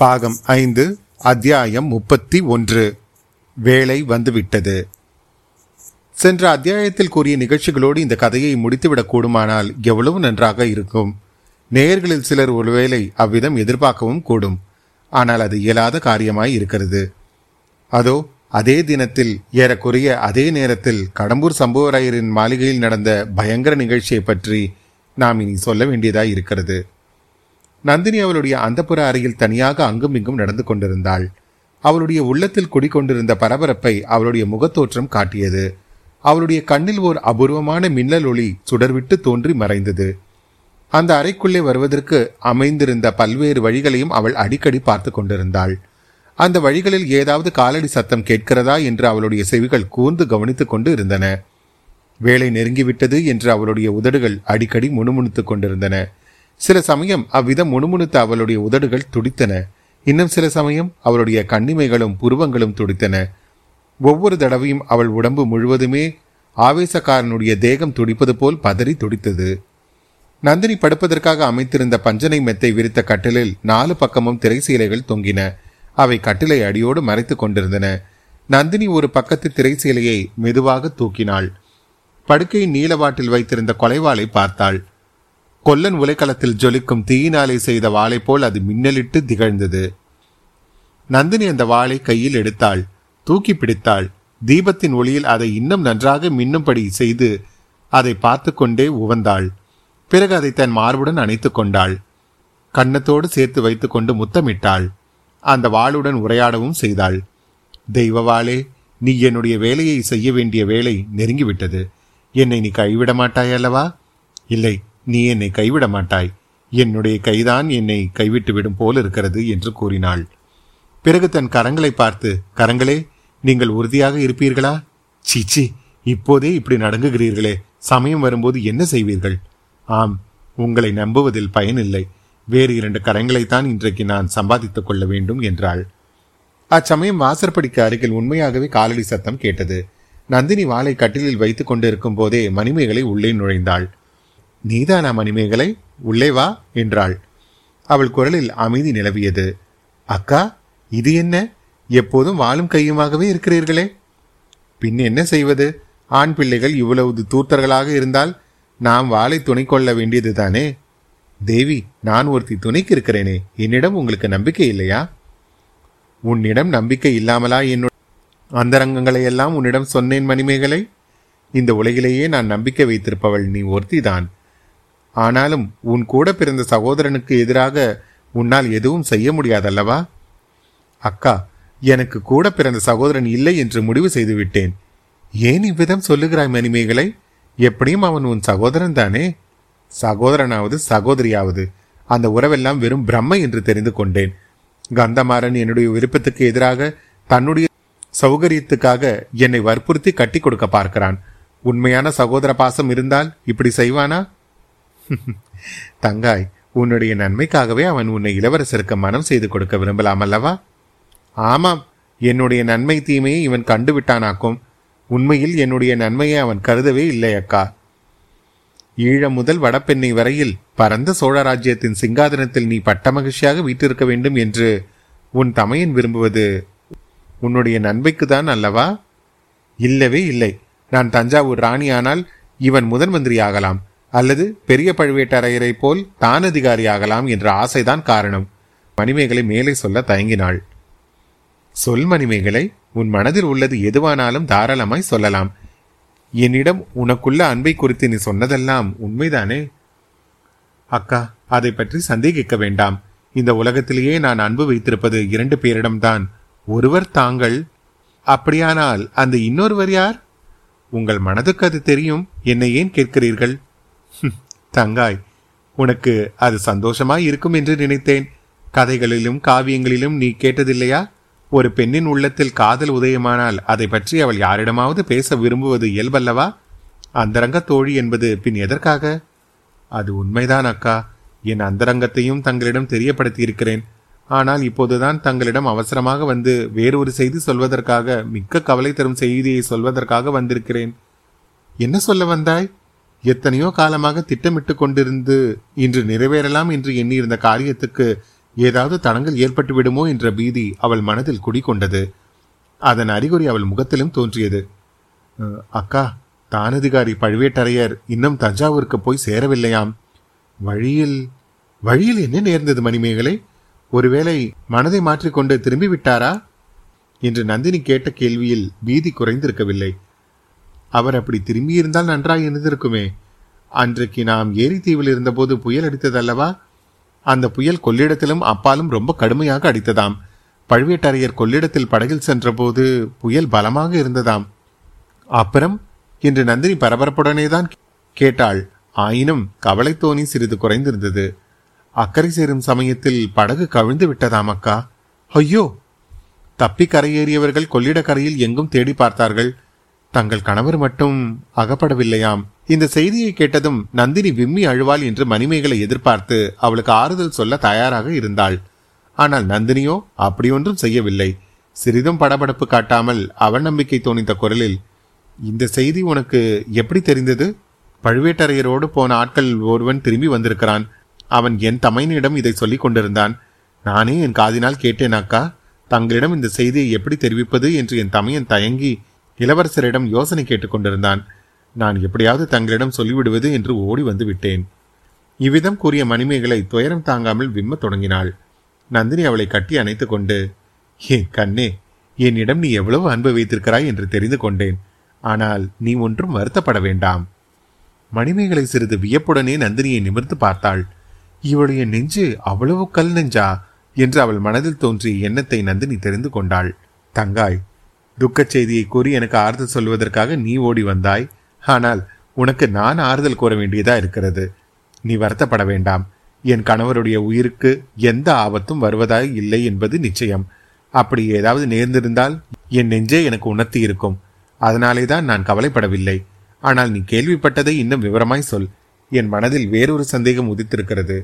பாகம் ஐந்து அத்தியாயம் முப்பத்தி ஒன்று. வேலை வந்துவிட்டது. சென்ற அத்தியாயத்தில் கூறிய நிகழ்ச்சிகளோடு இந்த கதையை முடித்துவிடக் கூடுமானால் எவ்வளவு நன்றாக இருக்கும். நேயர்களில் சிலர் ஒருவேளை அவ்விதம் எதிர்பார்க்கவும் கூடும். ஆனால் அது இயலாத காரியமாய் இருக்கிறது. அதோ அதே தினத்தில் ஏறக்குறைய அதே நேரத்தில் கடம்பூர் சம்புவராயரின் மாளிகையில் நடந்த பயங்கர நிகழ்ச்சியை பற்றி நாம் இனி சொல்ல வேண்டியதாய் இருக்கிறது. நந்தினி அவளுடைய அந்தப்புற அறையில் தனியாக அங்கும் இங்கும் நடந்து கொண்டிருந்தாள். அவளுடைய உள்ளத்தில் குடிக்கொண்டிருந்த பரபரப்பை அவளுடைய முகத்தோற்றம் காட்டியது. அவளுடைய கண்ணில் ஓர் அபூர்வமான மின்னல் ஒளி சுடர்விட்டு தோன்றி மறைந்தது. அந்த அறைக்குள்ளே வருவதற்கு அமைந்திருந்த பல்வேறு வழிகளையும் அவள் அடிக்கடி பார்த்து கொண்டிருந்தாள். அந்த வழிகளில் ஏதாவது காலடி சத்தம் கேட்கிறதா என்று அவளுடைய செவிகள் கூர்ந்து கவனித்துக் கொண்டு இருந்தன. வேலை நெருங்கிவிட்டது என்று அவளுடைய உதடுகள் அடிக்கடி முணுமுணுத்துக் கொண்டிருந்தன. சில சமயம் அவ்விதம் முணுமுணுத்த அவளுடைய உதடுகள் துடித்தன. இன்னும் சில சமயம் அவளுடைய கண்ணிமைகளும் புருவங்களும் துடித்தன. ஒவ்வொரு தடவையும் அவள் உடம்பு முழுவதுமே ஆவேசக்காரனுடைய தேகம் துடிப்பது போல் பதறி துடித்தது. நந்தினி படுப்பதற்காக அமைத்திருந்த பஞ்சனை மெத்தை விரித்த கட்டிலில் நாலு பக்கமும் திரைசீலைகள் தொங்கின. அவை கட்டிலை அடியோடு மறைத்துக் கொண்டிருந்தன. நந்தினி ஒரு பக்கத்து திரைசீலையை மெதுவாக தூக்கினாள். படுக்கையின் நீலவாட்டில் வைத்திருந்த கொலைவாளை பார்த்தாள். கொல்லன் உலைக்களத்தில் ஜொலிக்கும் தீயினாலே செய்த வாளை போல் அது மின்னலிட்டு திகழ்ந்தது. நந்தினி அந்த வாளை கையில் எடுத்தாள். தூக்கி பிடித்தாள். தீபத்தின் ஒளியில் அதை இன்னும் நன்றாக மின்னும்படி செய்து அதை பார்த்து கொண்டே உவந்தாள். பிறகு அதை தன் மார்புடன் அணைத்து கொண்டாள். கன்னத்தோடு சேர்த்து வைத்துக்கொண்டு முத்தமிட்டாள். அந்த வாளுடன் உரையாடவும் செய்தாள். தெய்வ வாளே நீ என்னுடைய வேலையை செய்ய வேண்டிய வேலை நெருங்கிவிட்டது. என்னை நீ கைவிட மாட்டாய் அல்லவா இல்லை நீ என்னை கைவிட மாட்டாய். என்னுடைய கைதான் என்னை கைவிட்டு விடும் போல் இருக்கிறது என்று கூறினாள். பிறகு தன் கரங்களை பார்த்து கரங்களே நீங்கள் உறுதியாக இருப்பீர்களா? சீச்சி இப்போதே இப்படி நடங்குகிறீர்களே. சமயம் வரும்போது என்ன செய்வீர்கள்? ஆம் உங்களை நம்புவதில் பயனில்லை. வேறு இரண்டு கரங்களைத்தான் இன்றைக்கு நான் சம்பாதித்துக் கொள்ள வேண்டும் என்றாள். அச்சமயம் வாசற்படிக்கு அருகில் உண்மையாகவே காலடி சத்தம் கேட்டது. நந்தினி வாளை கட்டிலில் வைத்துக் கொண்டிருக்கும் போதே மணிமேகலை உள்ளே நுழைந்தாள். நீதானா மணிமேகலை உள்ளே வா என்றாள். அவள் குரலில் அமைதி நிலவியது. அக்கா இது என்ன? எப்போதும் வாழும் கையுமாகவே இருக்கிறீர்களே. பின் என்ன செய்வது? ஆண் பிள்ளைகள் இவ்வளவு தூர்த்தர்களாக இருந்தால் நாம் வாளை துணை கொள்ள வேண்டியது தானே? தேவி நான் ஒருத்தி துணைக்கு இருக்கிறேனே. என்னிடம் உங்களுக்கு நம்பிக்கை இல்லையா? உன்னிடம் நம்பிக்கை இல்லாமலா என்னுடைய அந்தரங்கங்களை எல்லாம் உன்னிடம் சொன்னேன் மணிமேகலை? இந்த உலகிலேயே நான் நம்பிக்கை வைத்திருப்பவள் நீ ஒருத்திதான். ஆனாலும் உன் கூட பிறந்த சகோதரனுக்கு எதிராக உன்னால் எதுவும் செய்ய முடியாதல்லவா? அக்கா எனக்கு கூட பிறந்த சகோதரன் இல்லை என்று முடிவு செய்துவிட்டேன். ஏன் இவ்விதம் சொல்லுகிறாய் மணிமேகலை? எப்படியும் அவன் உன் சகோதரன் தானே? சகோதரனாவது சகோதரியாவது. அந்த உறவெல்லாம் வெறும் பிரம்ம என்று தெரிந்து கொண்டேன். கந்தமாறன் என்னுடைய விருப்பத்துக்கு எதிராக தன்னுடைய சௌகரியத்துக்காக என்னை வற்புறுத்தி கட்டி கொடுக்க பார்க்கிறான். உண்மையான சகோதர பாசம் இருந்தால் இப்படி செய்வானா? தங்காய் உன்னுடைய நன்மைக்காகவே அவன் உன்னை இளவரசருக்கு மனம் செய்து கொடுக்க விரும்பலாம் அல்லவா? ஆமாம் என்னுடைய நன்மை தீமையை இவன் கண்டுவிட்டானாக்கும் உண்மையில் என்னுடைய நன்மையை அவன் கருதவே இல்லை அக்கா. ஈழ முதல் வடபெண்ணை வரையில் பரந்த சோழ ராஜ்யத்தின் சிங்காதனத்தில் நீ பட்ட மகிழ்ச்சியாக வீட்டிருக்க வேண்டும் என்று உன் தமையன் விரும்புவது உன்னுடைய நன்மைக்கு தான் அல்லவா? இல்லவே இல்லை. நான் தஞ்சாவூர் ராணியானால் இவன் முதன் மந்திரி ஆகலாம் அல்லது பெரிய பழுவேட்டரையரை போல் தான் அதிகாரியாகலாம் என்ற ஆசைதான் காரணம். மணிமேகலை மேலே சொல்ல தயங்கினாள். சொல் மணிமேகலை உன் மனதில் உள்ளது எதுவானாலும் தாராளமாய் சொல்லலாம். என்னிடம் உனக்குள்ள அன்பை குறித்து நீ சொன்னதெல்லாம் உண்மைதானே? அக்கா அதை பற்றி சந்தேகிக்க வேண்டாம். இந்த உலகத்திலேயே நான் அன்பு வைத்திருப்பது இரண்டு பேரிடம்தான். ஒருவர் தாங்கள். அப்படியானால் அந்த இன்னொருவர் யார்? உங்கள் மனதுக்கு அது தெரியும். என்னை ஏன் கேட்கிறீர்கள்? தங்காய் உனக்கு அது சந்தோஷமாய் இருக்கும் என்று நினைத்தேன். கதைகளிலும் காவியங்களிலும் நீ கேட்டதில்லையா? ஒரு பெண்ணின் உள்ளத்தில் காதல் உதயமானால் அதை பற்றி அவள் யாரிடமாவது பேச விரும்புவது இயல்பல்லவா? அந்தரங்க தோழி என்பது பின் எதற்காக? அது உண்மைதான் அக்கா. என் அந்தரங்கத்தையும் தங்களிடம் தெரியப்படுத்தியிருக்கிறேன். ஆனால் இப்போதுதான் தங்களிடம் அவசரமாக வந்து வேறொரு செய்தி சொல்வதற்காக மிக்க கவலை தரும் செய்தியை சொல்வதற்காக வந்திருக்கிறேன். என்ன சொல்ல வந்தாய்? எத்தனையோ காலமாக திட்டமிட்டு கொண்டிருந்து இன்று நிறைவேறலாம் என்று எண்ணியிருந்த காரியத்துக்கு ஏதாவது தடங்கள் ஏற்பட்டு விடுமோ என்ற பீதி அவள் மனதில் குடிகொண்டது. அதன் அறிகுறி அவள் முகத்திலும் தோன்றியது. அக்கா தானதிகாரி பழுவேட்டரையர் இன்னும் தஞ்சாவூருக்கு போய் சேரவில்லையாம். வழியில் வழியில் என்ன நேர்ந்தது மணிமேகலை? ஒருவேளை மனதை மாற்றிக்கொண்டு திரும்பி விட்டாரா என்று நந்தினி கேட்ட கேள்வியில் பீதி குறைந்திருக்கவில்லை. அவர் அப்படி திரும்பியிருந்தால் நன்றாக இருந்திருக்குமே. அன்றைக்கு நாம் ஏரித்தீவில் தீவில் இருந்தபோது புயல் அடித்ததல்லவா? அந்த புயல் கொள்ளிடத்திலும் அப்பாலும் ரொம்ப கடுமையாக அடித்ததாம். பழுவேட்டரையர் கொள்ளிடத்தில் படகில் சென்றபோது புயல் பலமாக இருந்ததாம். அப்புறம் இன்று நந்தினி பரபரப்புடனே தான் கேட்டாள். ஆயினும் கவலை தோணி சிறிது குறைந்திருந்தது. அக்கறை சேரும் சமயத்தில் படகு கவிழ்ந்து விட்டதாம் அக்கா. ஐயோ! தப்பி கரையேறியவர்கள் கொள்ளிடக்கரையில் எங்கும் தேடி பார்த்தார்கள். தங்கள் கணவர் மட்டும் அகப்படவில்லையாம். இந்த செய்தியை கேட்டதும் நந்தினி விம்மி அழுவாள் என்று மணிமேகலை எதிர்பார்த்து அவளுக்கு ஆறுதல் சொல்ல தயாராக இருந்தாள். ஆனால் நந்தினியோ அப்படியொன்றும் செய்யவில்லை. சிறிதும் படபடப்பு காட்டாமல் அவநம்பிக்கை தோணித்த குரலில் இந்த செய்தி உனக்கு எப்படி தெரிந்தது? பழுவேட்டரையரோடு போன ஆட்கள் ஒருவன் திரும்பி வந்திருக்கிறான். அவன் என் தமையனிடம் இதை சொல்லிக் கொண்டிருந்தான். நானே என் காதினால் கேட்டேனாக்கா தங்களிடம் இந்த செய்தியை எப்படி தெரிவிப்பது? என்று என் தமையன் தயங்கி இளவரசரிடம் யோசனை கேட்டுக்கொண்டிருந்தான். நான் எப்படியாவது தங்களிடம் சொல்லிவிடுவது என்று ஓடி வந்து விட்டேன். இவ்விதம் கூறிய மணிமேகலை துயரம் தாங்காமல் விம்மத் தொடங்கினாள். நந்தினி அவளை கட்டி அணைத்து கொண்டு என் கண்ணே என்னிடம் நீ எவ்வளவு அன்பு வைத்திருக்கிறாய் என்று தெரிந்து கொண்டேன். ஆனால் நீ ஒன்றும் வருத்தப்பட வேண்டாம். மணிமேகலை சிறிது வியப்புடனே நந்தினியை நிமிர்ந்து பார்த்தாள். இவளுடைய நெஞ்சு அவ்வளவு கல் நெஞ்சா? என்று அவள் மனதில் தோன்றிய எண்ணத்தை நந்தினி தெரிந்து கொண்டாள். தங்காய் துக்கச் செய்தியை கூறி எனக்கு ஆறுதல் சொல்வதற்காக நீ ஓடி வந்தாய். ஆனால் உனக்கு நான் ஆறுதல் கூற வேண்டியதா இருக்கிறது. நீ வருத்தப்பட வேண்டாம். என் கணவருடைய உயிருக்கு எந்த ஆபத்தும் வருவதாய் இல்லை என்பது நிச்சயம். அப்படி ஏதாவது நேர்ந்திருந்தால் என் நெஞ்சே எனக்கு உணர்த்தி இருக்கும். அதனாலே தான் நான் கவலைப்படவில்லை. ஆனால் நீ கேள்விப்பட்டதை இன்னும் விவரமாய் சொல். என் மனதில் வேறொரு சந்தேகம் உதித்திருக்கிறது.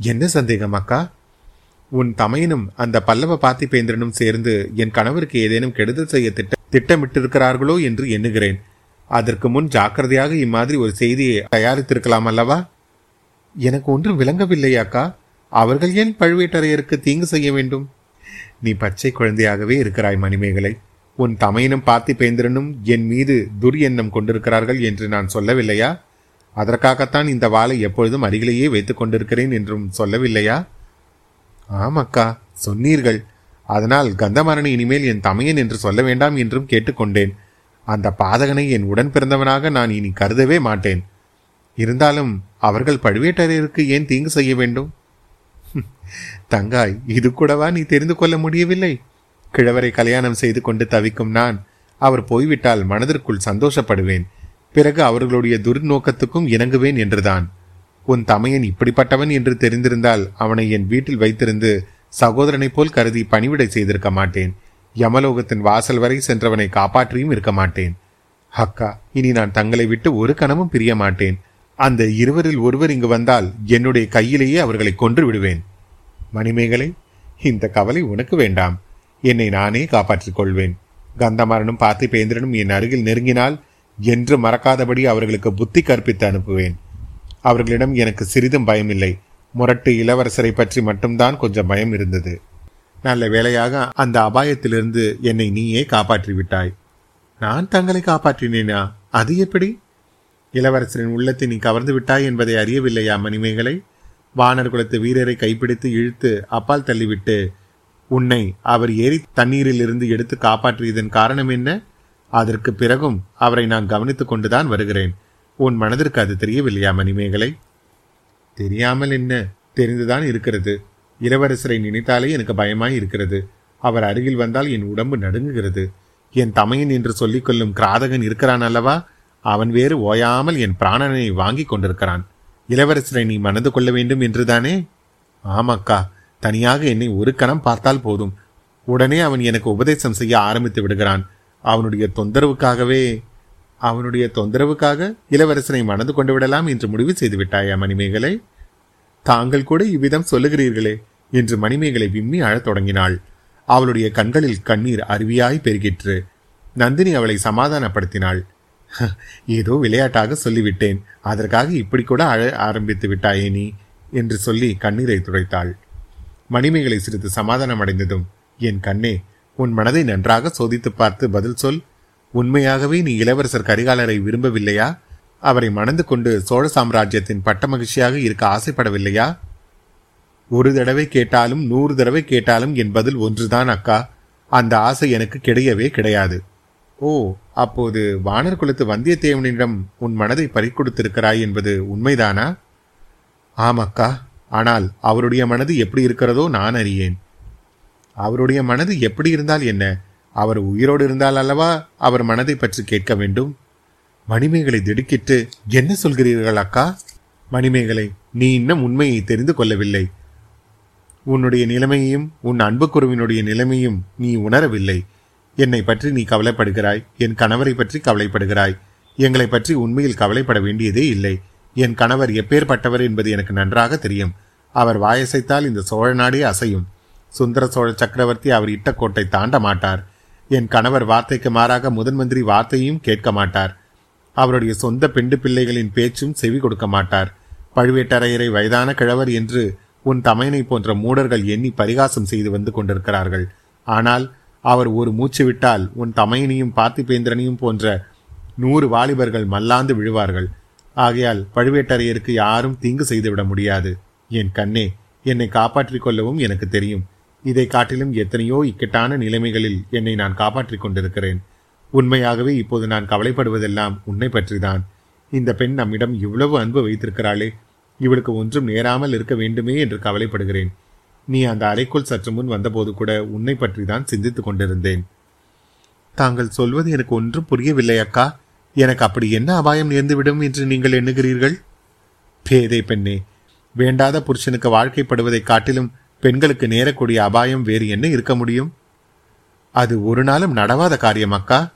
என்ன சந்தேகம் அக்கா? உன் தமையனும் அந்த பல்லவ பாத்திபேந்திரனும் சேர்ந்து என் கணவருக்கு ஏதேனும் கெடுதல் செய்ய திட்ட திட்டமிட்டிருக்கிறார்களோ என்று எண்ணுகிறேன். அதற்கு முன் ஜாக்கிரதையாக இம்மாதிரி ஒரு செய்தியை தயாரித்திருக்கலாம் அல்லவா? எனக்கு ஒன்றும் விளங்கவில்லை அக்கா. அவர்கள் ஏன் பழுவேட்டரையருக்கு தீங்கு செய்ய வேண்டும்? நீ பச்சை குழந்தையாகவே இருக்கிறாய் மணிமேகலை. உன் தமையனும் பார்த்திபேந்திரனும் என் மீது துர் எண்ணம் கொண்டிருக்கிறார்கள் என்று நான் சொல்லவில்லையா? அதற்காகத்தான் இந்த வாளை எப்பொழுதும் அருகிலேயே வைத்துக் கொண்டிருக்கிறேன் என்றும் சொல்லவில்லையா? ஆமாக்கா சொன்னீர்கள். அதனால் கந்தமரணி இனிமேல் என் தமையன் என்று சொல்ல வேண்டாம் என்றும் கேட்டுக்கொண்டேன். அந்த பாதகனை என் உடன் பிறந்தவனாக நான் இனி கருதவே மாட்டேன். இருந்தாலும் அவர்கள் பழுவேட்டரையருக்கு ஏன் தீங்கு செய்ய வேண்டும்? தங்காய் இது கூடவா நீ தெரிந்து கொள்ள முடியவில்லை? கிழவரை கல்யாணம் செய்து கொண்டு தவிக்கும் நான் அவர் போய்விட்டால் மனதிற்குள் சந்தோஷப்படுவேன். பிறகு அவர்களுடைய துர்நோக்கத்துக்கும் இணங்குவேன் என்றுதான். உன் தமையன் இப்படிப்பட்டவன் என்று தெரிந்திருந்தால் அவனை என் வீட்டில் வைத்திருந்து சகோதரனைப் போல் கருதி பணிவிடை செய்திருக்க மாட்டேன். யமலோகத்தின் வாசல் வரை சென்றவனை காப்பாற்றியும் இருக்க மாட்டேன். அக்கா இனி நான் தங்களை விட்டு ஒரு கணமும் பிரிய மாட்டேன். அந்த இருவரில் ஒருவர் இங்கு வந்தால் என்னுடைய கையிலேயே அவர்களை கொன்று விடுவேன். மணிமேகலை இந்த கவலை உனக்கு வேண்டாம். என்னை நானே காப்பாற்றிக் கொள்வேன். கந்தமாறனும் பார்த்திபேந்திரனும் என் அருகில் நெருங்கினால் என்று மறக்காதபடி அவர்களுக்கு புத்தி கற்பித்து அனுப்புவேன். அவர்களிடம் எனக்கு சிறிதும் பயமில்லை. முரட்டு இளவரசரை பற்றி மட்டும்தான் கொஞ்சம் பயம் இருந்தது. நல்ல வேளையாக அந்த அபாயத்திலிருந்து என்னை நீயே காப்பாற்றி விட்டாய் நான் தங்களை காப்பாற்றினேனா? அது எப்படி? இளவரசரின் உள்ளத்தை நீ கவர்ந்து விட்டாய் என்பதை அறியவில்லையா மணிமேகலை? வானர் குலத்து வீரரை கைப்பிடித்து இழுத்து அப்பால் தள்ளிவிட்டு உன்னை அவர் ஏறி தண்ணீரில் இருந்து எடுத்து காப்பாற்றியதன் காரணம் என்ன? அதற்கு பிறகும் அவரை நான் கவனித்துக் கொண்டுதான் வருகிறேன். உன் மனதிற்கு அது தெரியவில்லையா மணிமேகலை? தெரியாமல் என்ன? தெரிந்துதான் இருக்கிறது. இளவரசரை நினைத்தாலே எனக்கு பயமாய் இருக்கிறது. அவர் அருகில் வந்தால் என் உடம்பு நடுங்குகிறது. என் தமையன் என்று சொல்லிக்கொள்ளும் கிராதகன் இருக்கிறான் அல்லவா? அவன் வேறு ஓயாமல் என் பிராணனை வாங்கி கொண்டிருக்கிறான். இளவரசரை நீ மணந்து கொள்ள வேண்டும் என்றுதானே? ஆமாக்கா தனியாக என்னை ஒரு கணம் பார்த்தால் போதும். உடனே அவன் எனக்கு உபதேசம் செய்ய ஆரம்பித்து விடுகிறான். அவனுடைய தொந்தரவுக்காகவே அவனுடைய தொந்தரவுக்காக இளவரசனை மணந்து கொண்டு விடலாம் என்று முடிவு செய்து விட்டாயா மணிமேகலை? தாங்கள் கூட இவ்விதம் சொல்லுகிறீர்களே என்று மணிமேகலை விம்மி அழத் தொடங்கினாள். அவளுடைய கண்களில் கண்ணீர் அருவியாய் பெருகிற்று. நந்தினி அவளை சமாதானப்படுத்தினாள். ஏதோ விளையாட்டாக சொல்லிவிட்டேன். அதற்காக இப்படி கூட அழ ஆரம்பித்து விட்டாயே நீ? என்று சொல்லி கண்ணீரை துடைத்தாள். மணிமேகலை சிறிது சமாதானம் அடைந்ததும் என் கண்ணே உன் மனதை நன்றாக சோதித்து பார்த்து பதில் சொல். உண்மையாகவே நீ இளவரசர் கரிகாலரை விரும்பவில்லையா? அவரை மணந்து கொண்டு சோழ சாம்ராஜ்யத்தின் பட்ட மகிழ்ச்சியாக இருக்க ஆசைப்படவில்லையா? ஒரு தடவை கேட்டாலும் நூறு தடவை கேட்டாலும் என் பதில் ஒன்றுதான் அக்கா. அந்த ஆசை எனக்கு கிடையவே கிடையாது. ஓ அப்போது வானர் குலத்து வந்தியத்தேவனிடம் உன் மனதை பறிக்கொடுத்திருக்கிறாய் என்பது உண்மைதானா? ஆமக்கா ஆனால் அவருடைய மனது எப்படி இருக்கிறதோ நான் அறியேன். அவருடைய மனது எப்படி இருந்தால் என்ன? அவர் உயிரோடு இருந்தால் அல்லவா? அவர் மனதை பற்றி கேட்க வேண்டும். மணிமேகலை திடுக்கிட்டு என்ன சொல்கிறீர்கள் அக்கா? மணிமேகலை நீ இன்னும் உண்மையை தெரிந்து கொள்ளவில்லை. உன்னுடைய நிலைமையையும் உன் அன்புக்குருவினுடைய நிலைமையும் நீ உணரவில்லை. என்னை பற்றி நீ கவலைப்படுகிறாய். என் கணவரை பற்றி கவலைப்படுகிறாய். எங்களை பற்றி உண்மையில் கவலைப்பட வேண்டியதே இல்லை. என் கணவர் எப்பேற்பட்டவர் என்பது எனக்கு நன்றாக தெரியும். அவர் வாயசைத்தால் இந்த சோழ நாடே அசையும். சுந்தர சோழ சக்கரவர்த்தி அவர் இட்ட கோட்டை தாண்ட மாட்டார். என் கணவர் வார்த்தைக்கு மாறாக முதன் மந்திரி வார்த்தையும் கேட்க மாட்டார். அவருடைய சொந்த பெண்டு பிள்ளைகளின் பேச்சும் செவி கொடுக்க மாட்டார். பழுவேட்டரையரை வயதான கிழவர் என்று உன் தமையனை போன்ற மூடர்கள் எண்ணி பரிகாசம் செய்து வந்து கொண்டிருக்கிறார்கள். ஆனால் அவர் ஒரு மூச்சு விட்டால் உன் தமையனையும் பார்த்திபேந்திரனையும் போன்ற நூறு வாலிபர்கள் மல்லாந்து விழுவார்கள். ஆகையால் பழுவேட்டரையருக்கு யாரும் தீங்கு செய்துவிட முடியாது. என் கண்ணே என்னை காப்பாற்றிக் கொள்ளவும் எனக்கு தெரியும். இதை காட்டிலும் எத்தனையோ இக்கட்டான நிலைமைகளில் என்னை நான் காப்பாற்றிக் கொண்டிருக்கிறேன். உண்மையாகவே இப்போது நான் கவலைப்படுவதெல்லாம் உன்னை பற்றிதான். இந்த பெண் நம்மிடம் இவ்வளவு அன்பு வைத்திருக்கிறாளே இவளுக்கு ஒன்றும் நேராமல் இருக்க வேண்டுமே என்று கவலைப்படுகிறேன். நீ அந்த அறைக்குள் சற்று முன் வந்தபோது கூட உன்னை பற்றி தான் சிந்தித்துக் கொண்டிருந்தேன். தாங்கள் சொல்வது எனக்கு ஒன்றும் புரியவில்லை அக்கா. எனக்கு அப்படி என்ன அபாயம் நேர்ந்துவிடும் என்று நீங்கள் எண்ணுகிறீர்கள்? பேதை பெண்ணே வேண்டாத புருஷனுக்கு வாழ்க்கைப்படுவதைக் காட்டிலும் பெண்களுக்கு நேரக்கூடிய அபாயம் வேறு என்ன இருக்க முடியும்? அது ஒரு நாளும் நடவாத காரியம் அக்கா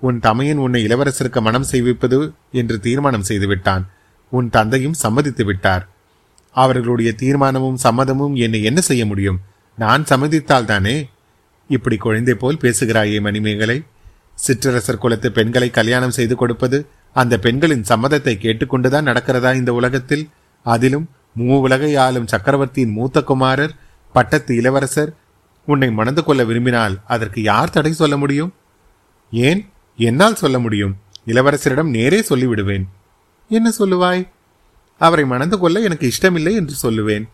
உன் தமையன் உன்னை இளவரசருக்கு மனம் செய்விப்பது என்று தீர்மானம் செய்துவிட்டான். உன் தந்தையும் சம்மதித்து விட்டார். அவர்களுடைய தீர்மானமும் சம்மதமும் என்னை என்ன செய்ய முடியும்? நான் சம்மதித்தால் தானே? இப்படி குழந்தை போல் பேசுகிறாயே மணிமேகலை. சிற்றரசர் குலத்து பெண்களை கல்யாணம் செய்து கொடுப்பது அந்த பெண்களின் சம்மதத்தை கேட்டுக்கொண்டுதான் நடக்கிறதா இந்த உலகத்தில்? அதிலும் மூவுலகை ஆளும் சக்கரவர்த்தியின் மூத்த குமாரர் பட்டத்து இளவரசர் உன்னை மணந்து கொள்ள விரும்பினால் அதற்கு யார் தடை சொல்ல முடியும்? ஏன்? என்னால் சொல்ல முடியும். இளவரசரிடம் நேரே சொல்லிவிடுவேன். என்ன சொல்லுவாய்? அவரை மணந்து கொள்ள எனக்கு இஷ்டமில்லை என்று சொல்லுவேன்.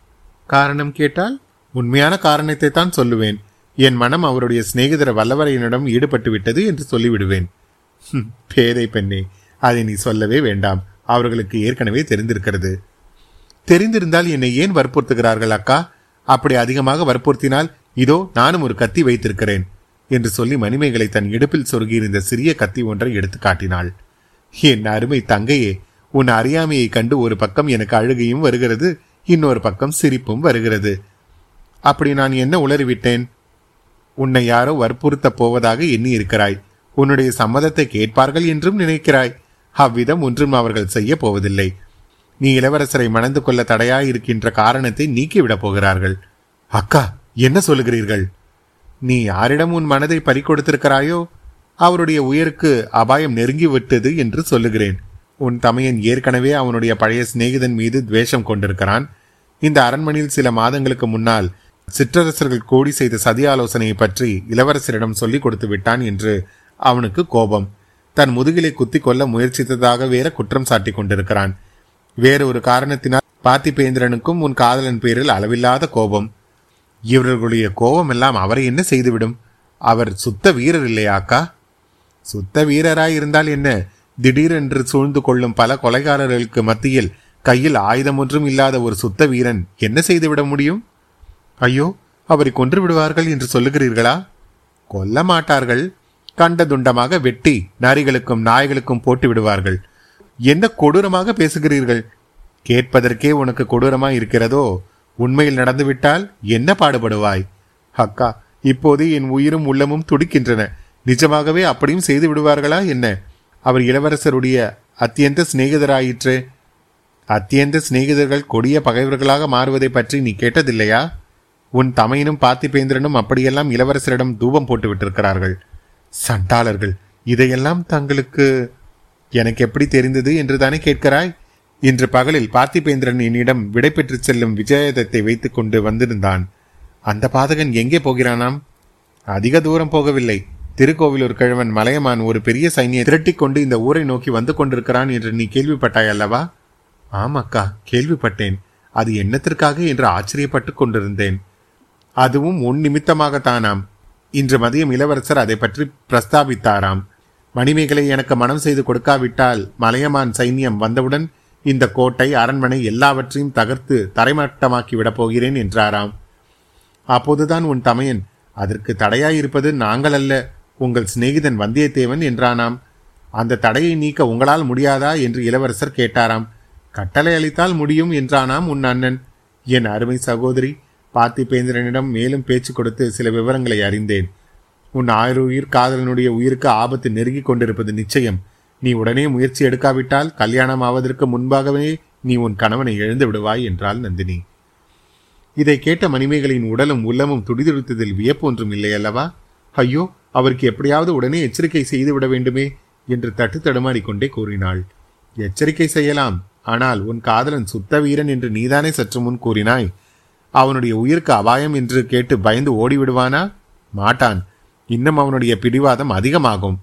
காரணம் கேட்டால் உண்மையான காரணத்தை தான் சொல்லுவேன். என் மனம் அவருடைய சிநேகிதர வல்லவரையனிடம் ஈடுபட்டு விட்டது என்று சொல்லிவிடுவேன். பேரை பெண்ணே அதை நீ சொல்லவே வேண்டாம். அவர்களுக்கு ஏற்கனவே தெரிந்திருக்கிறது. தெரிந்திருந்தால் என்னை ஏன் வற்புறுத்துகிறார்கள் அக்கா? அப்படி அதிகமாக வற்புறுத்தினால் இதோ நானும் ஒரு கத்தி வைத்திருக்கிறேன் என்று சொல்லி மணிமேகலை தன் இடுப்பில் சொருகியிருந்த சிறிய கத்தி ஒன்றை எடுத்து காட்டினாள். என் அருமை தங்கையே உன் அறியாமையை கண்டு ஒரு பக்கம் எனக்கு அழுகையும் வருகிறது இன்னொரு பக்கம் சிரிப்பும் வருகிறது. அப்படி நான் என்ன உளறிவிட்டேன்? உன்னை யாரோ வற்புறுத்தப் போவதாக எண்ணி இருக்கிறாய் உன்னுடைய சம்மதத்தை கேட்பார்கள் என்றும் நினைக்கிறாய். அவ்விதம் ஒன்றும் அவர்கள் செய்ய போவதில்லை. நீ இளவரசரை மணந்து கொள்ள தடையாயிருக்கின்ற காரணத்தை நீக்கிவிடப் போகிறார்கள். அக்கா என்ன சொல்லுகிறீர்கள்? நீ யாரிடம் உன் மனதை பறிக்கொடுத்திருக்கிறாயோ அவருடைய உயிருக்கு அபாயம் நெருங்கிவிட்டது என்று சொல்லுகிறேன். உன் தமையன் ஏற்கனவே அவனுடைய பழைய சிநேகிதன் மீது துவேஷம் கொண்டிருக்கிறான். இந்த அரண்மனையில் சில மாதங்களுக்கு முன்னால் சிற்றரசர்கள் கோடி செய்த சதி ஆலோசனையை பற்றி இளவரசரிடம் சொல்லிக் கொடுத்து விட்டான் என்று அவனுக்கு கோபம். தன் முதுகிலை குத்தி கொள்ள முயற்சித்ததாக வேற குற்றம் சாட்டி கொண்டிருக்கிறான். வேறு ஒரு காரணத்தினால் பார்த்திபேந்திரனுக்கும் உன் காதலன் பேரில் அளவில்லாத கோபம். இவர்களுடைய கோபம் எல்லாம் அவரை என்ன செய்துவிடும்? அவர் சுத்த வீரர் இல்லையாக்கா சுத்த வீரராய் இருந்தால் என்ன? திடீரென்று சூழ்ந்து கொள்ளும் பல கொலைகாரர்களுக்கு மத்தியில் கையில் ஆயுதம் ஒன்றும் இல்லாத ஒரு சுத்த வீரன் என்ன செய்துவிட முடியும்? ஐயோ அவரை கொன்று விடுவார்கள் என்று சொல்லுகிறீர்களா? கொல்ல மாட்டார்கள். கண்ட துண்டமாக வெட்டி நரிகளுக்கும் நாய்களுக்கும் போட்டு விடுவார்கள். என்ன கொடூரமாக பேசுகிறீர்கள்? கேட்பதற்கே உனக்கு கொடூரமாய் இருக்கிறதோ? உண்மையில் நடந்துவிட்டால் என்ன பாடுபடுவாய்? அக்கா இப்போது என் உயிரும் உள்ளமும் துடிக்கின்றன. நிஜமாகவே அப்படியும் செய்து விடுவார்களா என்ன? அவர் இளவரசருடைய அத்தியந்த சிநேகிதராயிற்று. அத்தியந்த சிநேகிதர்கள் கொடிய பகைவர்களாக மாறுவதை பற்றி நீ கேட்டதில்லையா? உன் தமையனும் பார்த்திபேந்திரனும் அப்படியெல்லாம் இளவரசரிடம் தூபம் போட்டு விட்டிருக்கிறார்கள் சண்டாளர்கள் இதையெல்லாம் தங்களுக்கு எனக்கு எப்படி தெரிந்தது என்று தானே கேட்கிறாய்? இன்று பகலில் பார்த்திபேந்திரன் என்னிடம் விடை பெற்று செல்லும் விஜயதத்தை வைத்துக் கொண்டு வந்திருந்தான். அந்த பாதகன் எங்கே போகிறானாம்? அதிக தூரம் போகவில்லை. திருக்கோவிலூர் கிழவன் மலையமான் ஒரு பெரிய சைனியை திரட்டி கொண்டு இந்த ஊரை நோக்கி வந்து கொண்டிருக்கிறான் என்று நீ கேள்விப்பட்டாய் அல்லவா ஆமாக்கா கேள்விப்பட்டேன். அது என்னத்திற்காக என்று ஆச்சரியப்பட்டு கொண்டிருந்தேன். அதுவும் உன் நிமித்தமாகத்தானாம். இன்று மதியம் இளவரசர் அதை பற்றி பிரஸ்தாபித்தாராம். மணிமேகலை எனக்கு மனம் செய்து கொடுக்காவிட்டால் மலையமான் சைன்யம் வந்தவுடன் இந்த கோட்டை அரண்மனை எல்லாவற்றையும் தகர்த்து தரைமட்டமாக்கி விடப் போகிறேன் என்றாராம். அப்போதுதான் உன் தமையன் அதற்கு தடையாயிருப்பது நாங்கள் அல்ல உங்கள் சிநேகிதன் வந்தியத்தேவன் என்றானாம். அந்த தடையை நீக்க உங்களால் முடியாதா? என்று இளவரசர் கேட்டாராம். கட்டளை அளித்தால் முடியும் என்றானாம் உன் அண்ணன். என் அருமை சகோதரி பார்த்திபேந்திரனிடம் மேலும் பேச்சு கொடுத்து சில விவரங்களை அறிந்தேன். உன் ஆயுர் காதலனுடைய உயிருக்கு ஆபத்து நெருங்கிக் கொண்டிருப்பது நிச்சயம். நீ உடனே முயற்சி எடுக்காவிட்டால் கல்யாணம் ஆவதற்கு முன்பாகவே நீ உன் கணவனை எழுந்து விடுவாய் என்றாள் நந்தினி. இதை கேட்ட மணிமேகலின் உடலும் உள்ளமும் துடிதுடித்ததில் வியப்பு ஒன்றும் இல்லை அல்லவா? ஐயோ அவருக்கு எப்படியாவது உடனே எச்சரிக்கை செய்து விட வேண்டுமே என்று தட்டு தடுமாறிக்கொண்டே கூறினாள். எச்சரிக்கை செய்யலாம் ஆனால் உன் காதலன் சுத்த வீரன் என்று நீதானே சற்று முன் கூறினாய். அவனுடைய உயிருக்கு அபாயம் என்று கேட்டு பயந்து ஓடிவிடுவானா? மாட்டான். இன்னும் அவனுடைய பிடிவாதம் அதிகமாகும்.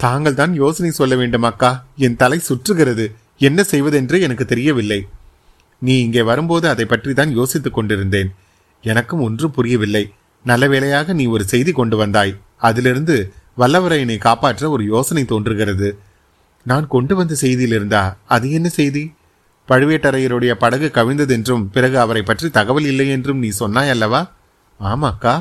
தாங்கள் தான் யோசனை சொல்ல வேண்டும் அக்கா. என் தலை சுற்றுகிறது. என்ன செய்வதென்று எனக்கு தெரியவில்லை. நீ இங்கே வரும்போது அதை பற்றி தான் யோசித்துக் கொண்டிருந்தேன். எனக்கும் ஒன்றும் புரியவில்லை. நல்ல வேளையாக நீ ஒரு செய்தி கொண்டு வந்தாய். அதிலிருந்து வல்லவரையனை காப்பாற்ற ஒரு யோசனை தோன்றுகிறது. நான் கொண்டு வந்த செய்தியில் இருந்தா அது என்ன செய்தி? பழுவேட்டரையருடைய படகு கவிழ்ந்ததென்றும் பிறகு அவரை பற்றி தகவல் இல்லை என்றும் நீ சொன்னாய் அல்லவா? ஆமாக்கா.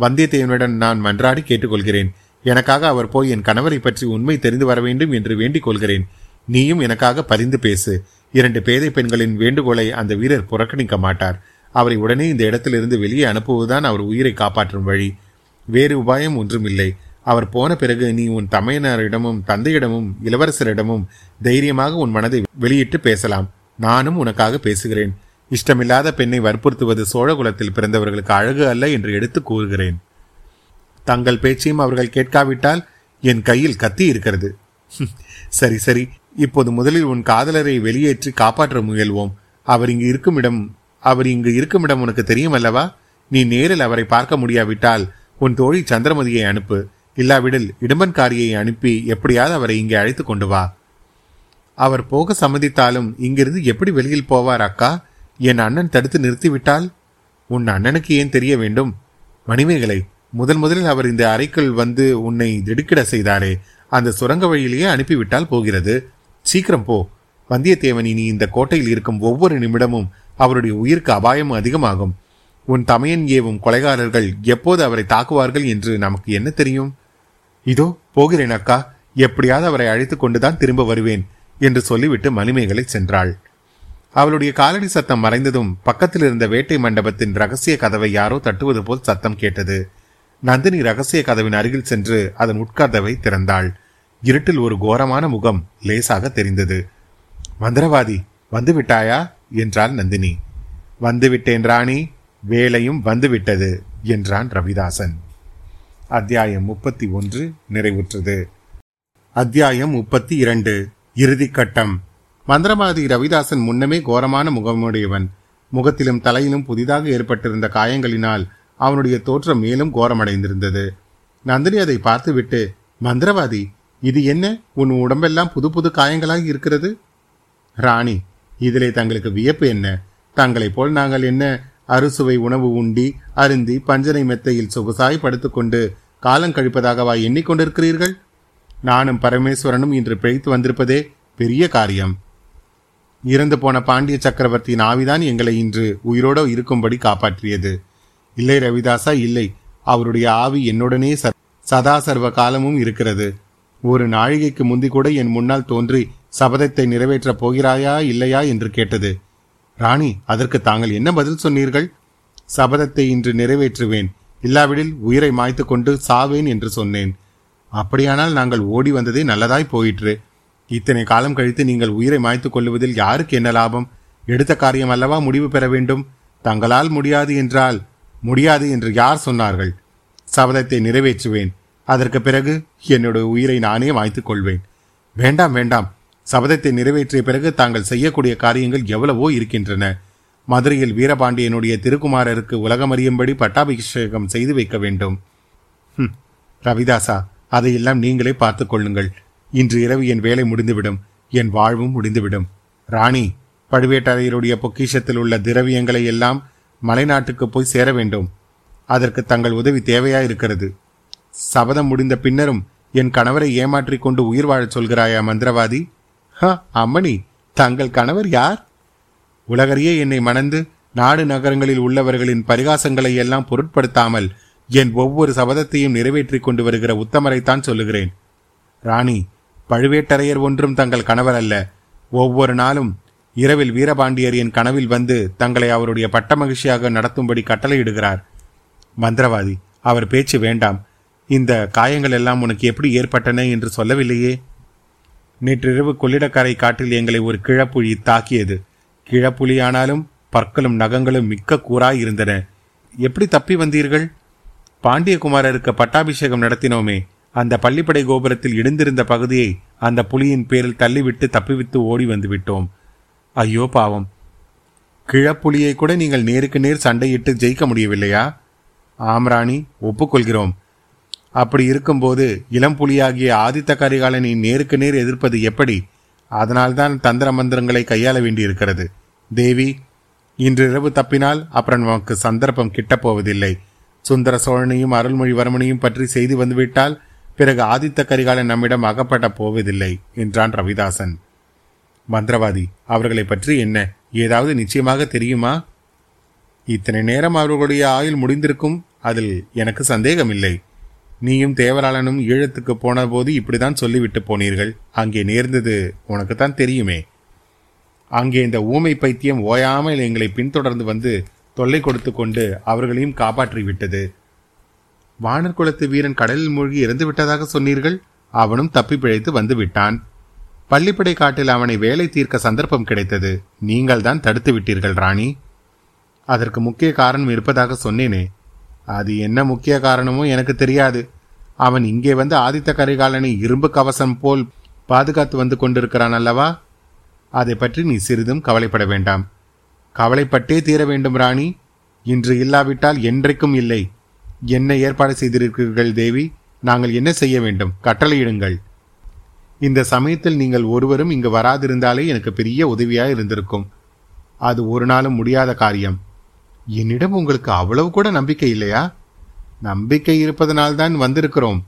வந்தியத்தேவனுடன் நான் மன்றாடி கேட்டுக்கொள்கிறேன். எனக்காக அவர் போய் என் கணவரை பற்றி உண்மை தெரிந்து வர வேண்டும் என்று வேண்டிக் கொள்கிறேன். நீயும் எனக்காக பரிந்து பேசு. இரண்டு பேதை பெண்களின் வேண்டுகோளை அந்த வீரர் புறக்கணிக்க மாட்டார். அவரை உடனே இந்த இடத்திலிருந்து வெளியே அனுப்புவதுதான் அவர் உயிரை காப்பாற்றும் வழி. வேறு உபாயம் ஒன்றுமில்லை. அவர் போன பிறகு நீ உன் தமையனரிடமும் தந்தையிடமும் இளவரசரிடமும் தைரியமாக உன் மனதை வெளியிட்டு பேசலாம். நானும் உனக்காக பேசுகிறேன். இஷ்டமில்லாத பெண்ணை வற்புறுத்துவது சோழகுலத்தில் பிறந்தவர்களுக்கு அழகு அல்ல என்று எடுத்து கூறுகிறேன். தங்கள் பேச்சையும் அவர்கள் கேட்காவிட்டால் என் கையில் கத்தி இருக்கிறது. சரி சரி. இப்போது முதலில் உன் காதலரை வெளியேற்றி காப்பாற்ற முயல்வோம். அவர் இங்கு இருக்குமிடம் அவர் இங்கு இருக்குமிடம் உனக்கு தெரியும் அல்லவா நீ நேரில் அவரை பார்க்க முடியாவிட்டால் உன் தோழி சந்திரமதியை அனுப்பு. இல்லாவிடில் இடும்பன்காரியை அனுப்பி எப்படியாவது அவரை இங்கே அழைத்து கொண்டு வா. அவர் போக சம்மதித்தாலும் இங்கிருந்து எப்படி வெளியில் போவார் அக்கா? என் அண்ணன் தடுத்து நிறுத்திவிட்டால்? உன் அண்ணனுக்கு ஏன் தெரிய வேண்டும்? மணிமேகலை முதல் முதலில் அவர் இந்த அறைக்குள் வந்து உன்னை திடுக்கிட செய்தாரே அந்த சுரங்க வழியிலேயே அனுப்பிவிட்டால் போகிறது. சீக்கிரம் போ. வந்தியத்தேவன் இனி இந்த கோட்டையில் இருக்கும் ஒவ்வொரு நிமிடமும் அவருடைய உயிருக்கு அபாயம் அதிகமாகும். உன் தமையன் ஏவும் கொலைகாரர்கள் எப்போது அவரை தாக்குவார்கள் என்று நமக்கு என்ன தெரியும்? இதோ போகிறேன் அக்கா. எப்படியாவது அவரை அழைத்து கொண்டுதான் திரும்ப வருவேன் என்று சொல்லிவிட்டு மணிமேகலை சென்றாள். அவளுடைய காலடி சத்தம் மறைந்ததும் பக்கத்தில் இருந்த வேட்டை மண்டபத்தின் ரகசிய கதவை யாரோ தட்டுவது போல் சத்தம் கேட்டது. நந்தினி ரகசிய கதவின் அருகில் சென்று அதன் உட்கதவை திறந்தாள். இருட்டில் ஒரு கோரமான முகம் லேசாக தெரிந்தது. மந்திரவாதி வந்து விட்டாயா என்றாள் நந்தினி. வந்துவிட்டேன் ராணி வேலையும் வந்துவிட்டது என்றான் ரவிதாசன். அத்தியாயம் முப்பத்தி ஒன்று நிறைவுற்றது. அத்தியாயம் முப்பத்தி இரண்டு இறுதிக்கட்டம் மந்திரவாதி ரவிதாசன் முன்னமே கோரமான முகமுடையவன். முகத்திலும் தலையிலும் புதிதாக ஏற்பட்டிருந்த காயங்களினால் அவனுடைய தோற்றம் மேலும் கோரமடைந்திருந்தது. நந்தினி அதை பார்த்துவிட்டு மந்திரவாதி இது என்ன? உன் உடம்பெல்லாம் புது புது காயங்களாக இருக்கிறது? ராணி இதிலே தங்களுக்கு வியப்பு என்ன? தங்களைப் போல் நாங்கள் என்ன? அறுசுவை உணவு உண்டி அருந்தி பஞ்சனை மெத்தையில் சொகுசாய் படுத்துக்கொண்டு காலம் கழிப்பதாகவா எண்ணிக்கொண்டிருக்கிறீர்கள்? நானும் பரமேஸ்வரனும் இன்று பிழைத்து வந்திருப்பதே பெரிய காரியம். இறந்து போன பாண்டிய சக்கரவர்த்தியின் ஆவிதான் எங்களை இன்று உயிரோடு இருக்கும்படி காப்பாற்றியது. இல்லை ரவிதாசா இல்லை. அவருடைய ஆவி என்னுடனே சதா சர்வ காலமும் இருக்கிறது. ஒரு நாழிகைக்கு முந்தி கூட என் முன்னால் தோன்றி சபதத்தை நிறைவேற்றப் போகிறாயா இல்லையா என்று கேட்டது. ராணி அதற்கு தாங்கள் என்ன பதில் சொன்னீர்கள்? சபதத்தை இன்று நிறைவேற்றுவேன். இல்லாவிடில் உயிரை மாய்த்து கொண்டு சாவேன் என்று சொன்னேன். அப்படியானால் நாங்கள் ஓடி வந்ததே நல்லதாய் போயிற்று. இத்தனை காலம் கழித்து நீங்கள் உயிரை மாய்த்து கொள்ளுவதில் யாருக்கு என்ன லாபம்? எடுத்த காரியம் அல்லவா முடிவு பெற வேண்டும்? தங்களால் முடியாது என்றால் முடியாது என்று யார் சொன்னார்கள்? சபதத்தை நிறைவேற்றுவேன். அதற்கு பிறகு என்னுடைய உயிரை நானே மாய்த்துக் கொள்வேன். வேண்டாம் வேண்டாம். சபதத்தை நிறைவேற்றிய பிறகு தாங்கள் செய்யக்கூடிய காரியங்கள் எவ்வளவோ இருக்கின்றன. மதுரையில் வீரபாண்டியனுடைய திருக்குமாரருக்கு உலகமறியும்படி பட்டாபிஷேகம் செய்து வைக்க வேண்டும். ரவிதாசா அதையெல்லாம் நீங்களே பார்த்துக் கொள்ளுங்கள். இன்று இரவு என் வேலை முடிந்துவிடும் என் வாழ்வும் முடிந்துவிடும். ராணி பழுவேட்டரையருடைய பொக்கிஷத்தில் உள்ள திரவியங்களை எல்லாம் மலைநாட்டுக்கு போய் சேர வேண்டும். அதற்கு தங்கள் உதவி தேவையா இருக்கிறது சபதம் முடிந்த பின்னரும் என் கணவரை ஏமாற்றிக் கொண்டு உயிர் வாழச் சொல்கிறாயா மந்திரவாதி? ஹ அம்மணி தங்கள் கணவர் யார்? உலகறியே என்னை மணந்து நாடு நகரங்களில் உள்ளவர்களின் பரிகாசங்களை எல்லாம் பொருட்படுத்தாமல் என் ஒவ்வொரு சபதத்தையும் நிறைவேற்றிக் கொண்டு வருகிற உத்தமரைத்தான் சொல்லுகிறேன். ராணி பழுவேட்டரையர் ஒன்றும் தங்கள் கணவர் அல்ல. ஒவ்வொரு நாளும் இரவில் வீரபாண்டியரின் கனவில் வந்து தங்களை அவருடைய பட்ட மகிழ்ச்சியாக நடத்தும்படி கட்டளையிடுகிறார். மந்திரவாதி அவர் பேச்சு வேண்டாம். இந்த காயங்கள் எல்லாம் உனக்கு எப்படி ஏற்பட்டன என்று சொல்லவில்லையே? நேற்றிரவு கொள்ளிடக்கரை காட்டில் எங்களை ஒரு கிழப்புலி தாக்கியது. கிழப்புலியானாலும் பற்களும் நகங்களும் மிக்க கூறாய் இருந்தன. எப்படி தப்பி வந்தீர்கள்? பாண்டியகுமாரருக்கு பட்டாபிஷேகம் நடத்தினோமே. அந்த பள்ளிப்படை கோபுரத்தில் இடிந்திருந்த பகுதியை அந்த புலியின் பேரில் தள்ளிவிட்டு தப்பிவித்து ஓடி வந்து விட்டோம் ஐயோ பாவம். கிழப்புலியை கூட நீங்கள் நேருக்கு நேர் சண்டையிட்டு ஜெயிக்க முடியவில்லையா? ஆம்ராணி ஒப்புக்கொள்கிறோம். அப்படி இருக்கும்போது இளம் புலியாகிய ஆதித்த கரிகாலனை நேருக்கு நேர் எதிர்ப்பது எப்படி? அதனால்தான் தந்திர மந்திரங்களை கையாள வேண்டியிருக்கிறது. தேவி இன்றிரவு தப்பினால் அப்புறம் நமக்கு சந்தர்ப்பம் கிட்டப்போவதில்லை சுந்தர சோழனையும் அருள்மொழிவர்மனையும் பற்றி செய்தி வந்துவிட்டால் பிறகு ஆதித்த கரிகாலன் நம்மிடம் அகப்பட போவதில்லை என்றான் ரவிதாசன். மந்திரவாதி அவர்களை பற்றி என்ன? ஏதாவது நிச்சயமாக தெரியுமா? இத்தனை நேரம் அவர்களுடைய ஆயுள் முடிந்திருக்கும் அதில் எனக்கு சந்தேகமில்லை. நீயும் தேவராளனும் ஈழத்துக்கு போன போது இப்படிதான் சொல்லிவிட்டு போனீர்கள். அங்கே நேர்ந்தது உனக்குத்தான் தெரியுமே. அங்கே இந்த ஊமை பைத்தியம் ஓயாமல் எங்களை பின்தொடர்ந்து வந்து தொல்லை கொடுத்து கொண்டு அவர்களையும் காப்பாற்றி விட்டது வானர் குலத்து வீரன் கடலில் மூழ்கி இறந்து விட்டதாக சொன்னீர்கள்? அவனும் தப்பி பிழைத்து வந்து விட்டான். பள்ளிப்படை காட்டில் அவனை வேலை தீர்க்க சந்தர்ப்பம் கிடைத்தது. நீங்கள் தான் தடுத்து விட்டீர்கள் ராணி. அதற்கு முக்கிய காரணம் இருப்பதாக சொன்னேனே. அது என்ன முக்கிய காரணமோ எனக்கு தெரியாது. அவன் இங்கே வந்து ஆதித்த கரிகாலனை இரும்பு கவசம் போல் பாதுகாத்து வந்து கொண்டிருக்கிறான் அல்லவா? அதை பற்றி நீ சிறிதும் கவலைப்பட வேண்டாம். கவலைப்பட்டே தீர வேண்டும் ராணி. இன்று இல்லாவிட்டால் என்றைக்கும் இல்லை. என்ன ஏற்பாடு செய்திருக்கிறீர்கள் தேவி? நாங்கள் என்ன செய்ய வேண்டும்? கட்டளையிடுங்கள். இந்த சமயத்தில் நீங்கள் ஒருவரும் இங்கு வராதிருந்தாலே எனக்கு பெரிய உதவியாக இருந்திருக்கும். அது ஒரு நாளும் முடியாத காரியம். என்னிடம் உங்களுக்கு அவ்வளவு கூட நம்பிக்கை இல்லையா? நம்பிக்கை இருப்பதனால்தான் வந்திருக்கிறோம்.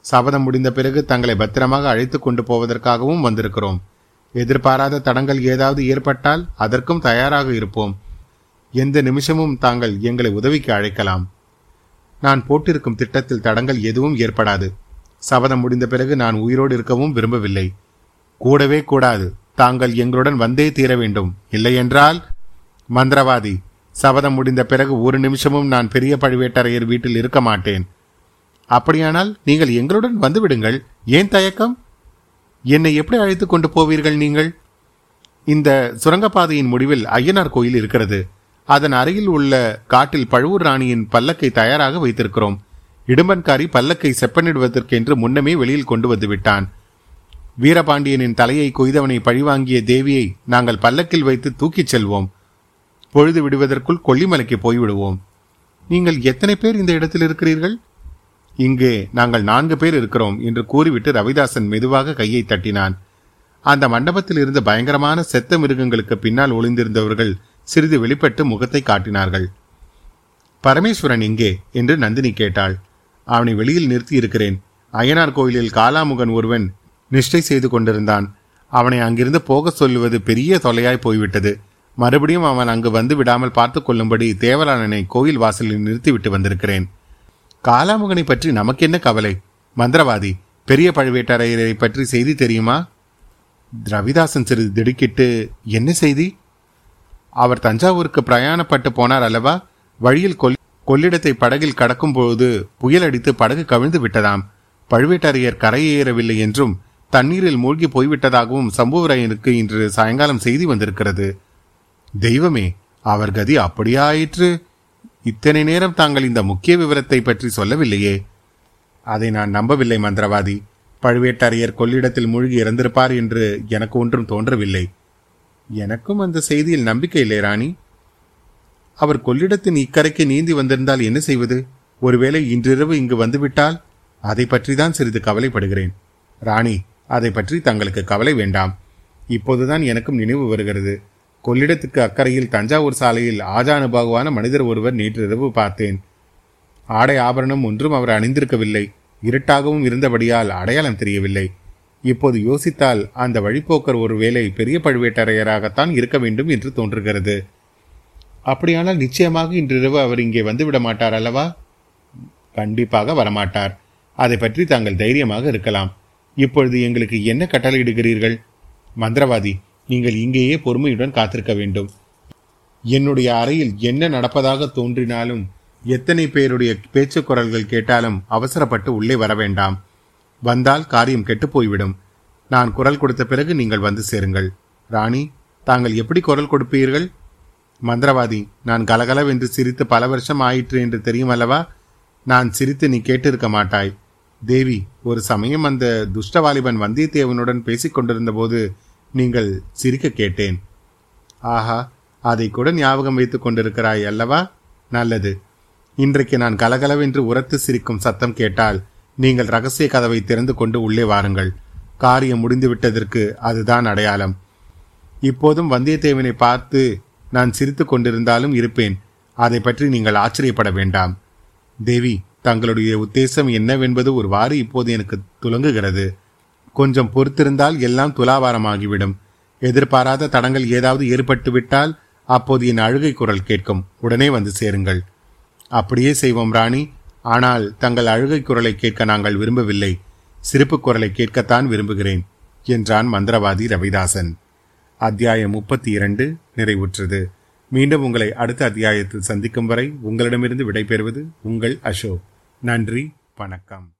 சபதம் முடிந்த பிறகு தங்களை பத்திரமாக அழைத்து கொண்டு போவதற்காகவும் வந்திருக்கிறோம். எதிர்பாராத தடங்கள் ஏதாவது ஏற்பட்டால் அதற்கும் தயாராக இருப்போம். எந்த நிமிஷமும் தாங்கள் எங்களை உதவிக்கு அழைக்கலாம். நான் போட்டிருக்கும் திட்டத்தில் தடங்கள் எதுவும் ஏற்படாது. சபதம் முடிந்த பிறகு நான் உயிரோடு இருக்கவும் விரும்பவில்லை. கூடவே கூடாது. தாங்கள் எங்களுடன் வந்தே தீர வேண்டும். இல்லையென்றால் மந்திரவாதி சபதம் முடிந்த பிறகு ஒரு நிமிஷமும் நான் பெரிய பழுவேட்டரையர் வீட்டில் இருக்க மாட்டேன். அப்படியானால் நீங்கள் எங்களுடன் வந்துவிடுங்கள். ஏன் தயக்கம்? என்னை எப்படி அழைத்து கொண்டு போவீர்கள் நீங்கள்? இந்த சுரங்கப்பாதையின் முடிவில் ஐயனார் கோயில் இருக்கிறது. அதன் அருகில் உள்ள காட்டில் பழுவூர் ராணியின் பல்லக்கை தயாராக வைத்திருக்கிறோம். இடும்பன்காரி பல்லக்கை செப்பனிடுவதற்கென்று முன்னமே வெளியில் கொண்டு வந்து விட்டான். வீரபாண்டியனின் தலையை கொய்தவனை பழிவாங்கிய தேவியை நாங்கள் பல்லக்கில் வைத்து தூக்கிச் செல்வோம். பொழுது விடுவதற்குள் கொல்லிமலைக்கு போய்விடுவோம். நீங்கள் எத்தனை பேர் இந்த இடத்தில் இருக்கிறீர்கள்? இங்கே நாங்கள் நான்கு பேர் இருக்கிறோம் என்று கூறிவிட்டு ரவிதாசன் மெதுவாக கையை தட்டினான். அந்த மண்டபத்தில் இருந்த பயங்கரமான செத்த மிருகங்களுக்கு பின்னால் ஒளிந்திருந்தவர்கள் சிறிது வெளிப்பட்டு முகத்தை காட்டினார்கள். பரமேஸ்வரன் எங்கே? என்று நந்தினி கேட்டாள். அவனை வெளியில் நிறுத்தி இருக்கிறேன் அய்யனார் கோயிலில் காலாமுகன் ஒருவன் நிஷ்டை செய்து கொண்டிருந்தான். அவனை அங்கிருந்து போக சொல்லுவது பெரிய தொலையாய் போய்விட்டது. மறுபடியும் அவன் அங்கு வந்து விடாமல் பார்த்து கொள்ளும்படி தேவராளனை கோயில் வாசலில் நிறுத்திவிட்டு வந்திருக்கிறேன். காலாமுகனை பற்றி நமக்கு என்ன கவலை? மந்திரவாதி பெரிய பழுவேட்டரையரை பற்றி செய்தி தெரியுமா? ரவிதாசன் சிறிது திடுக்கிட்டு என்ன செய்தி? அவர் தஞ்சாவூருக்கு பிரயாணப்பட்டு போனார் அல்லவா? வழியில் கொல் கொள்ளிடத்தை படகில் கடக்கும் பொழுது புயல் அடித்து படகு கவிழ்ந்து விட்டதாம். பழுவேட்டரையர் கரையேறவில்லை என்றும் தண்ணீரில் மூழ்கி போய்விட்டதாகவும் சம்புவரையனுக்கு இன்று சாயங்காலம் செய்தி வந்திருக்கிறது. தெய்வமே அவர் கதி அப்படியாயிற்று. இத்தனை நேரம் தாங்கள் இந்த முக்கிய விவரத்தை பற்றி சொல்லவில்லையே. அதை நான் நம்பவில்லை மந்திரவாதி. பழுவேட்டரையர் கொள்ளிடத்தில் மூழ்கி இறந்திருப்பார் என்று எனக்கு ஒன்றும் தோன்றவில்லை. எனக்கும் அந்த செய்தியில் நம்பிக்கை இல்லை ராணி. அவர் கொள்ளிடத்தின் இக்கரைக்கு நீந்தி வந்திருந்தால் என்ன செய்வது? ஒருவேளை இன்றிரவு இங்கு வந்துவிட்டால் அதை பற்றிதான் சிறிது கவலைப்படுகிறேன். ராணி அதை பற்றி தங்களுக்கு கவலை வேண்டாம். இப்போதுதான் எனக்கும் நினைவு வருகிறது. கொள்ளிடத்துக்கு அக்கறையில் தஞ்சாவூர் சாலையில் ஆஜானுபாகுவான மனிதர் ஒருவர் நேற்றிரவு பார்த்தேன். ஆடை ஆபரணம் ஒன்றும் அவர் அணிந்திருக்கவில்லை. இருட்டாகவும் இருந்தபடியால் அடையாளம் தெரியவில்லை. இப்போது யோசித்தால் அந்த வழிப்போக்கர் ஒருவேளை பெரிய பழுவேட்டரையராகத்தான் இருக்க வேண்டும் என்று தோன்றுகிறது. அப்படியானால் நிச்சயமாக இன்றிரவு அவர் இங்கே வந்துவிட மாட்டார் அல்லவா? கண்டிப்பாக வரமாட்டார். அதை பற்றி தாங்கள் தைரியமாக இருக்கலாம். இப்பொழுது எங்களுக்கு என்ன கட்டளையிடுகிறீர்கள்? மந்திரவாதி நீங்கள் இங்கேயே பொறுமையுடன் காத்திருக்க வேண்டும். என்னுடைய அறையில் என்ன நடப்பதாக தோன்றினாலும் எத்தனை பேருடைய பேச்சு குரல்கள் கேட்டாலும் அவசரப்பட்டு உள்ளே வர வேண்டாம். வந்தால் காரியம் கெட்டுப்போய்விடும் நான் குரல் கொடுத்த பிறகு நீங்கள் வந்து சேருங்கள். ராணி தாங்கள் எப்படி குரல் கொடுப்பீர்கள்? மந்திரவாதி நான் கலகலவென்று சிரித்து பல வருஷம் ஆயிற்று என்று தெரியும் அல்லவா? நான் சிரித்து நீ கேட்டிருக்க மாட்டாய். தேவி ஒரு சமயம் அந்த துஷ்டவாலிபன் வந்தியத்தேவனுடன் பேசிக் கொண்டிருந்த போது நீங்கள் சிரிக்க கேட்டேன். ஆஹா அதை கூட ஞாபகம் வைத்துக் கொண்டிருக்கிறாய் அல்லவா? நல்லது. இன்றைக்கு நான் கலகலவென்று உரத்து சிரிக்கும் சத்தம் கேட்டால் நீங்கள் ரகசிய கதவை திறந்து கொண்டு உள்ளே வாருங்கள். காரியம் முடிந்துவிட்டதற்கு அதுதான் அடையாளம். இப்போதும் வந்தியத்தேவனை பார்த்து நான் சிரித்து கொண்டிருந்தாலும் இருப்பேன். அதை பற்றி நீங்கள் ஆச்சரியப்பட வேண்டாம். தேவி தங்களுடைய உத்தேசம் என்னவென்பது ஒரு வாரி இப்போது எனக்கு துலங்குகிறது. கொஞ்சம் பொறுத்திருந்தால் எல்லாம் துலாவாரமாகிவிடும். எதிர்பாராத தடங்கள் ஏதாவது ஏற்பட்டுவிட்டால் அப்போது என் அழுகை குரல் கேட்கும். உடனே வந்து சேருங்கள். அப்படியே செய்வோம் ராணி. ஆனால் தங்கள் அழுகை குரலை கேட்க நாங்கள் விரும்பவில்லை. சிரிப்பு குரலை கேட்கத்தான் விரும்புகிறேன் என்றான் மந்திரவாதி ரவிதாசன். அத்தியாயம் முப்பத்தி இரண்டு நிறைவுற்றது. மீண்டும் உங்களை அடுத்த அத்தியாயத்தில் சந்திக்கும் வரை உங்களிடமிருந்து விடைபெறுவது உங்கள் அசோக். நன்றி வணக்கம்.